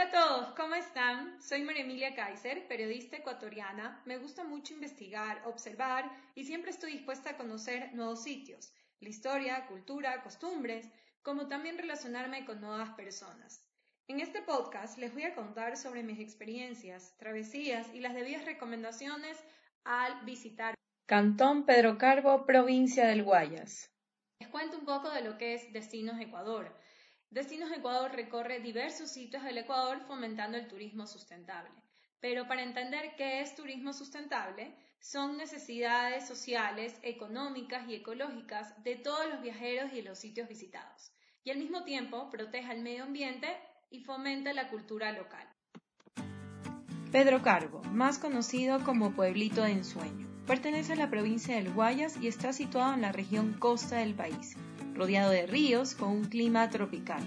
a todos, ¿cómo están? Soy María Emilia Kaiser, periodista ecuatoriana. Me gusta mucho investigar, observar y siempre estoy dispuesta a conocer nuevos sitios, la historia, cultura, costumbres, como también relacionarme con nuevas personas. En este podcast les voy a contar sobre mis experiencias, travesías y las debidas recomendaciones al visitar Cantón Pedro Carbo, provincia del Guayas. Les cuento un poco de lo que es Destinos Ecuador Destinos Ecuador recorre diversos sitios del Ecuador fomentando el turismo sustentable. Pero para entender qué es turismo sustentable, son necesidades sociales, económicas y ecológicas de todos los viajeros y los sitios visitados. Y al mismo tiempo protege el medio ambiente y fomenta la cultura local. Pedro Carbo, más conocido como Pueblito de Ensueño, pertenece a la provincia del Guayas y está situado en la región costa del país rodeado de ríos con un clima tropical.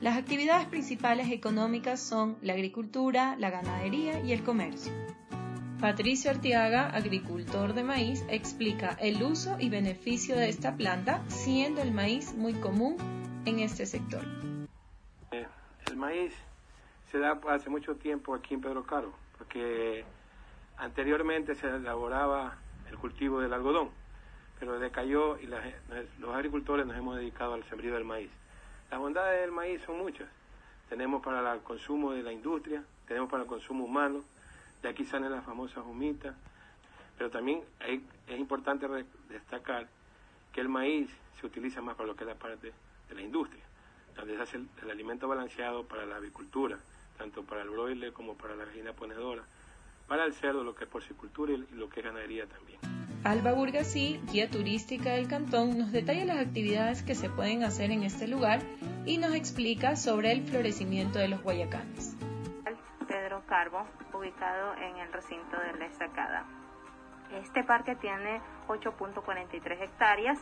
Las actividades principales económicas son la agricultura, la ganadería y el comercio. Patricio Artiaga, agricultor de maíz, explica el uso y beneficio de esta planta, siendo el maíz muy común en este sector. Eh, el maíz se da hace mucho tiempo aquí en Pedro Caro, porque anteriormente se elaboraba el cultivo del algodón pero decayó y los agricultores nos hemos dedicado al sembrío del maíz. Las bondades del maíz son muchas. Tenemos para el consumo de la industria, tenemos para el consumo humano, de aquí salen las famosas humitas, pero también es importante destacar que el maíz se utiliza más para lo que es la parte de la industria, donde se hace el, alimento balanceado para la avicultura, tanto para el broiler como para la gallina ponedora, para el cerdo, lo que es porcicultura y lo que es ganadería también. Alba Burgasí, guía turística del cantón, nos detalla las actividades que se pueden hacer en este lugar y nos explica sobre el florecimiento de los guayacanes. Pedro Carbo, ubicado en el recinto de la Estacada. Este parque tiene 8.43 hectáreas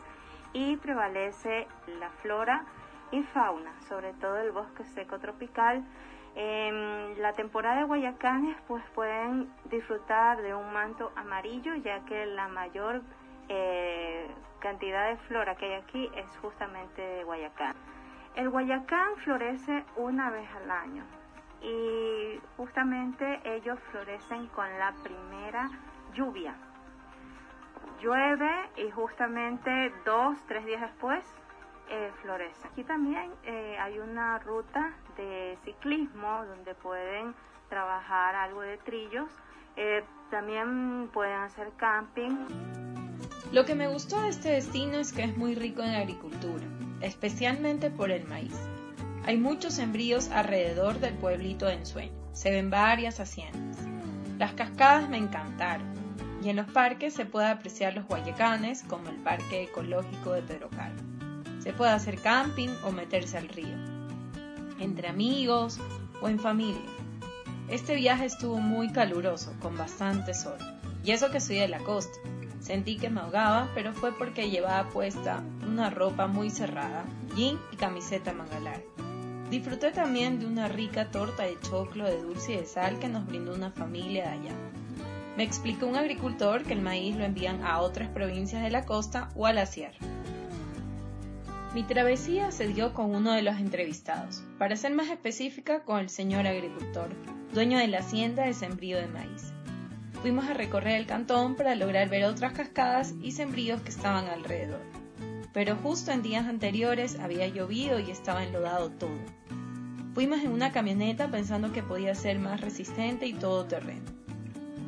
y prevalece la flora y fauna, sobre todo el bosque seco tropical, en la temporada de Guayacanes pues pueden disfrutar de un manto amarillo ya que la mayor eh, cantidad de flora que hay aquí es justamente de Guayacán. El Guayacán florece una vez al año y justamente ellos florecen con la primera lluvia. Llueve y justamente dos, tres días después eh, florece. Aquí también eh, hay una ruta de ciclismo donde pueden trabajar algo de trillos. Eh, también pueden hacer camping. Lo que me gustó de este destino es que es muy rico en agricultura, especialmente por el maíz. Hay muchos sembríos alrededor del pueblito de Ensueño. Se ven varias haciendas. Las cascadas me encantaron. Y en los parques se puede apreciar los guayacanes, como el Parque Ecológico de Pedro Carlos. Se puede hacer camping o meterse al río, entre amigos o en familia. Este viaje estuvo muy caluroso, con bastante sol. Y eso que soy de la costa. Sentí que me ahogaba, pero fue porque llevaba puesta una ropa muy cerrada, jean y camiseta mangalar. Disfruté también de una rica torta de choclo de dulce y de sal que nos brindó una familia de allá. Me explicó un agricultor que el maíz lo envían a otras provincias de la costa o a la sierra. Mi travesía se dio con uno de los entrevistados, para ser más específica con el señor agricultor, dueño de la hacienda de sembrío de maíz. Fuimos a recorrer el cantón para lograr ver otras cascadas y sembríos que estaban alrededor. Pero justo en días anteriores había llovido y estaba enlodado todo. Fuimos en una camioneta pensando que podía ser más resistente y todo terreno.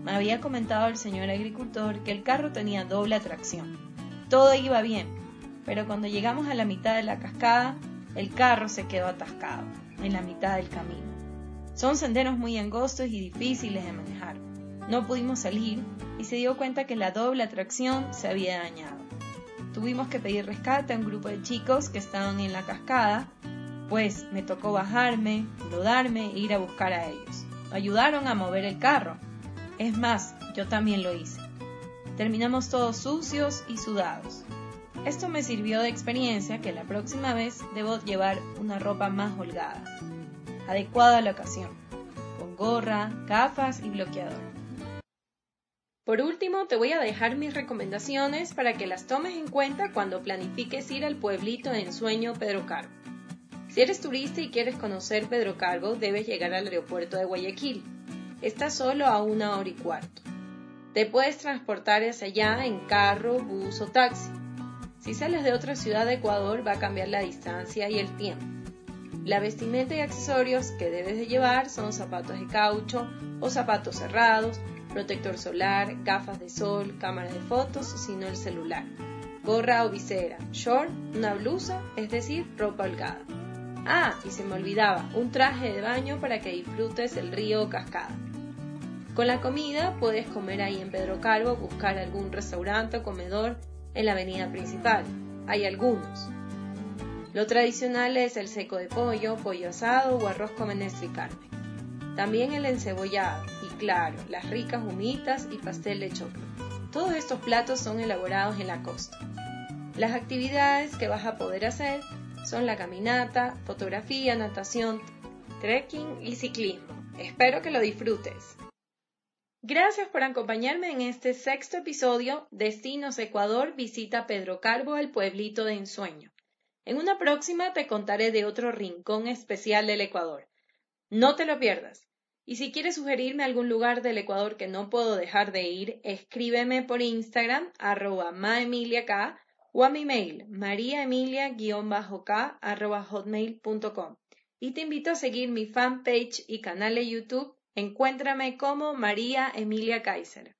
Me había comentado el señor agricultor que el carro tenía doble atracción. Todo iba bien, pero cuando llegamos a la mitad de la cascada, el carro se quedó atascado en la mitad del camino. Son senderos muy angostos y difíciles de manejar. No pudimos salir y se dio cuenta que la doble atracción se había dañado. Tuvimos que pedir rescate a un grupo de chicos que estaban en la cascada, pues me tocó bajarme, lodarme e ir a buscar a ellos. Ayudaron a mover el carro. Es más, yo también lo hice. Terminamos todos sucios y sudados. Esto me sirvió de experiencia que la próxima vez debo llevar una ropa más holgada, adecuada a la ocasión, con gorra, gafas y bloqueador. Por último, te voy a dejar mis recomendaciones para que las tomes en cuenta cuando planifiques ir al pueblito de ensueño Pedro Caro. Si eres turista y quieres conocer Pedro Carbo, debes llegar al aeropuerto de Guayaquil. Está solo a una hora y cuarto. Te puedes transportar hacia allá en carro, bus o taxi. Si sales de otra ciudad de Ecuador va a cambiar la distancia y el tiempo. La vestimenta y accesorios que debes de llevar son zapatos de caucho o zapatos cerrados, protector solar, gafas de sol, cámara de fotos, sino el celular, gorra o visera, short, una blusa, es decir, ropa holgada. Ah, y se me olvidaba, un traje de baño para que disfrutes el río o cascada. Con la comida puedes comer ahí en Pedro Calvo, buscar algún restaurante o comedor en la avenida principal. Hay algunos. Lo tradicional es el seco de pollo, pollo asado o arroz con menestra y carne. También el encebollado y claro, las ricas humitas y pastel de choclo. Todos estos platos son elaborados en la costa. Las actividades que vas a poder hacer son la caminata, fotografía, natación, trekking y ciclismo. Espero que lo disfrutes. Gracias por acompañarme en este sexto episodio Destinos Ecuador visita Pedro Calvo el pueblito de ensueño. En una próxima te contaré de otro rincón especial del Ecuador. No te lo pierdas. Y si quieres sugerirme algún lugar del Ecuador que no puedo dejar de ir, escríbeme por Instagram arroba maemiliak o a mi mail mariaemilia-k arroba hotmail.com. Y te invito a seguir mi fanpage y canal de YouTube Encuéntrame como María Emilia Kaiser.